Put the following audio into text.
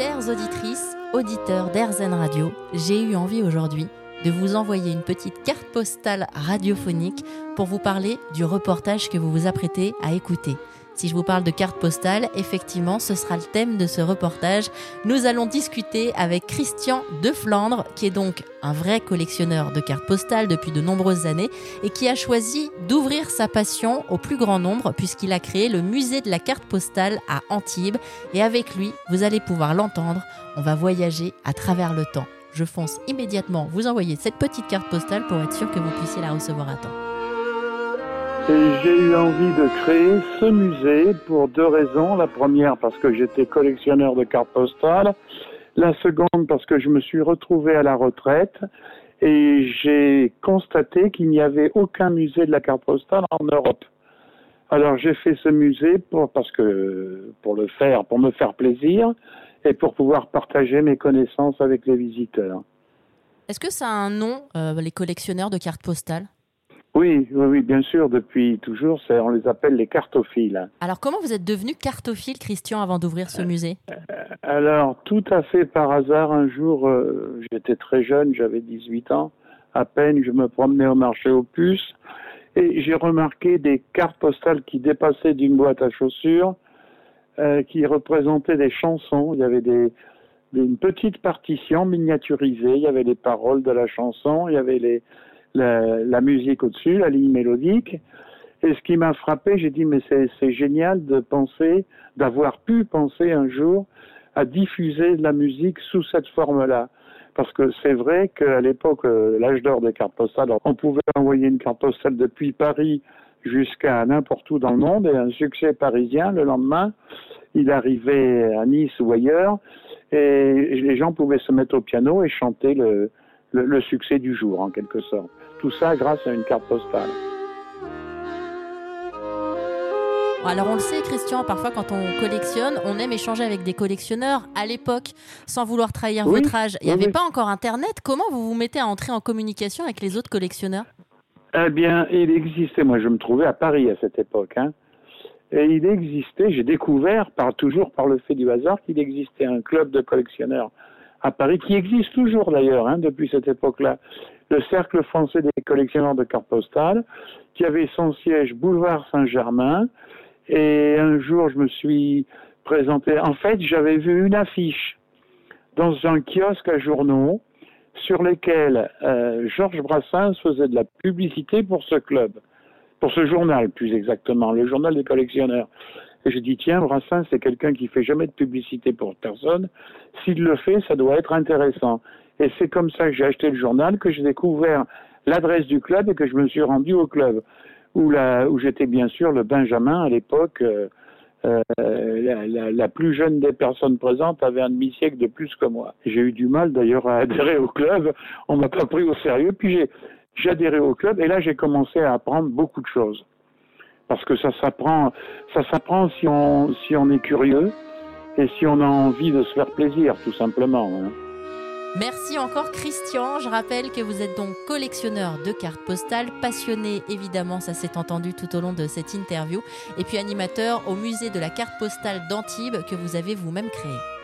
Chères auditrices, auditeurs d'Airzen Radio, j'ai eu envie aujourd'hui de vous envoyer une petite carte postale radiophonique pour vous parler du reportage que vous vous apprêtez à écouter. Si je vous parle de carte postale, effectivement, ce sera le thème de ce reportage. Nous allons discuter avec Christian de Flandre, qui est donc un vrai collectionneur de cartes postales depuis de nombreuses années et qui a choisi d'ouvrir sa passion au plus grand nombre puisqu'il a créé le musée de la carte postale à Antibes. Et avec lui, vous allez pouvoir l'entendre. On va voyager à travers le temps. Je fonce immédiatement vous envoyer cette petite carte postale pour être sûr que vous puissiez la recevoir à temps. J'ai eu envie de créer ce musée pour deux raisons. La première parce que j'étais collectionneur de cartes postales. La seconde parce que je me suis retrouvé à la retraite et j'ai constaté qu'il n'y avait aucun musée de la carte postale en Europe. Alors j'ai fait ce musée pour parce que pour le faire, pour me faire plaisir et pour pouvoir partager mes connaissances avec les visiteurs. Est-ce que ça a un nom, euh, les collectionneurs de cartes postales? Oui, oui, oui, bien sûr, depuis toujours, on les appelle les cartophiles. Alors, comment vous êtes devenu cartophile, Christian, avant d'ouvrir ce musée? euh, Alors, tout à fait par hasard, un jour, euh, j'étais très jeune, j'avais 18 ans, à peine, je me promenais au marché aux puces, et j'ai remarqué des cartes postales qui dépassaient d'une boîte à chaussures, euh, qui représentaient des chansons. Il y avait des, une petite partition miniaturisée, il y avait les paroles de la chanson, il y avait les la, musique au-dessus, la ligne mélodique. Et ce qui m'a frappé, j'ai dit, mais c'est génial de penser, d'avoir pu penser un jour à diffuser de la musique sous cette forme-là. Parce que c'est vrai qu'à l'époque, euh, l'âge d'or des cartes postales, on pouvait envoyer une carte postale depuis Paris jusqu'à n'importe où dans le monde et un succès parisien le lendemain, il arrivait à Nice ou ailleurs et les gens pouvaient se mettre au piano et chanter le, le, succès du jour, en quelque sorte. Tout ça grâce à une carte postale. Alors on le sait Christian, parfois quand on collectionne, on aime échanger avec des collectionneurs. À l'époque, sans vouloir trahir votre âge, il n'y avait pas encore Internet. Comment vous vous mettez à entrer en communication avec les autres collectionneurs? Eh bien, il existait, moi je me trouvais à Paris à cette époque, hein, et il existait, j'ai découvert, par, toujours par le fait du hasard, qu'il existait un club de collectionneurs à Paris, qui existe toujours d'ailleurs hein, depuis cette époque-là, le Cercle français des collectionneurs de cartes postales, qui avait son siège boulevard Saint-Germain. Et un jour, je me suis présenté. En fait, j'avais vu une affiche dans un kiosque à journaux sur lesquels euh, Georges Brassens faisait de la publicité pour ce club, pour ce journal plus exactement, le journal des collectionneurs. Et je dis, tiens, Brassens, c'est quelqu'un qui fait jamais de publicité pour personne. S'il le fait, ça doit être intéressant. Et c'est comme ça que j'ai acheté le journal, que j'ai découvert l'adresse du club et que je me suis rendu au club, où, où j'étais bien sûr le Benjamin à l'époque. Euh, euh, la, plus jeune des personnes présentes avait un demi-siècle de plus que moi. J'ai eu du mal d'ailleurs à adhérer au club. On m'a pas pris au sérieux. Puis j'ai adhéré au club et là j'ai commencé à apprendre beaucoup de choses parce que ça s'apprend, ça s'apprend si on, si on est curieux et si on a envie de se faire plaisir, tout simplement. Hein. Merci encore Christian. Je rappelle que vous êtes donc collectionneur de cartes postales, passionné évidemment, ça s'est entendu tout au long de cette interview, et puis animateur au musée de la carte postale d'Antibes que vous avez vous-même créé.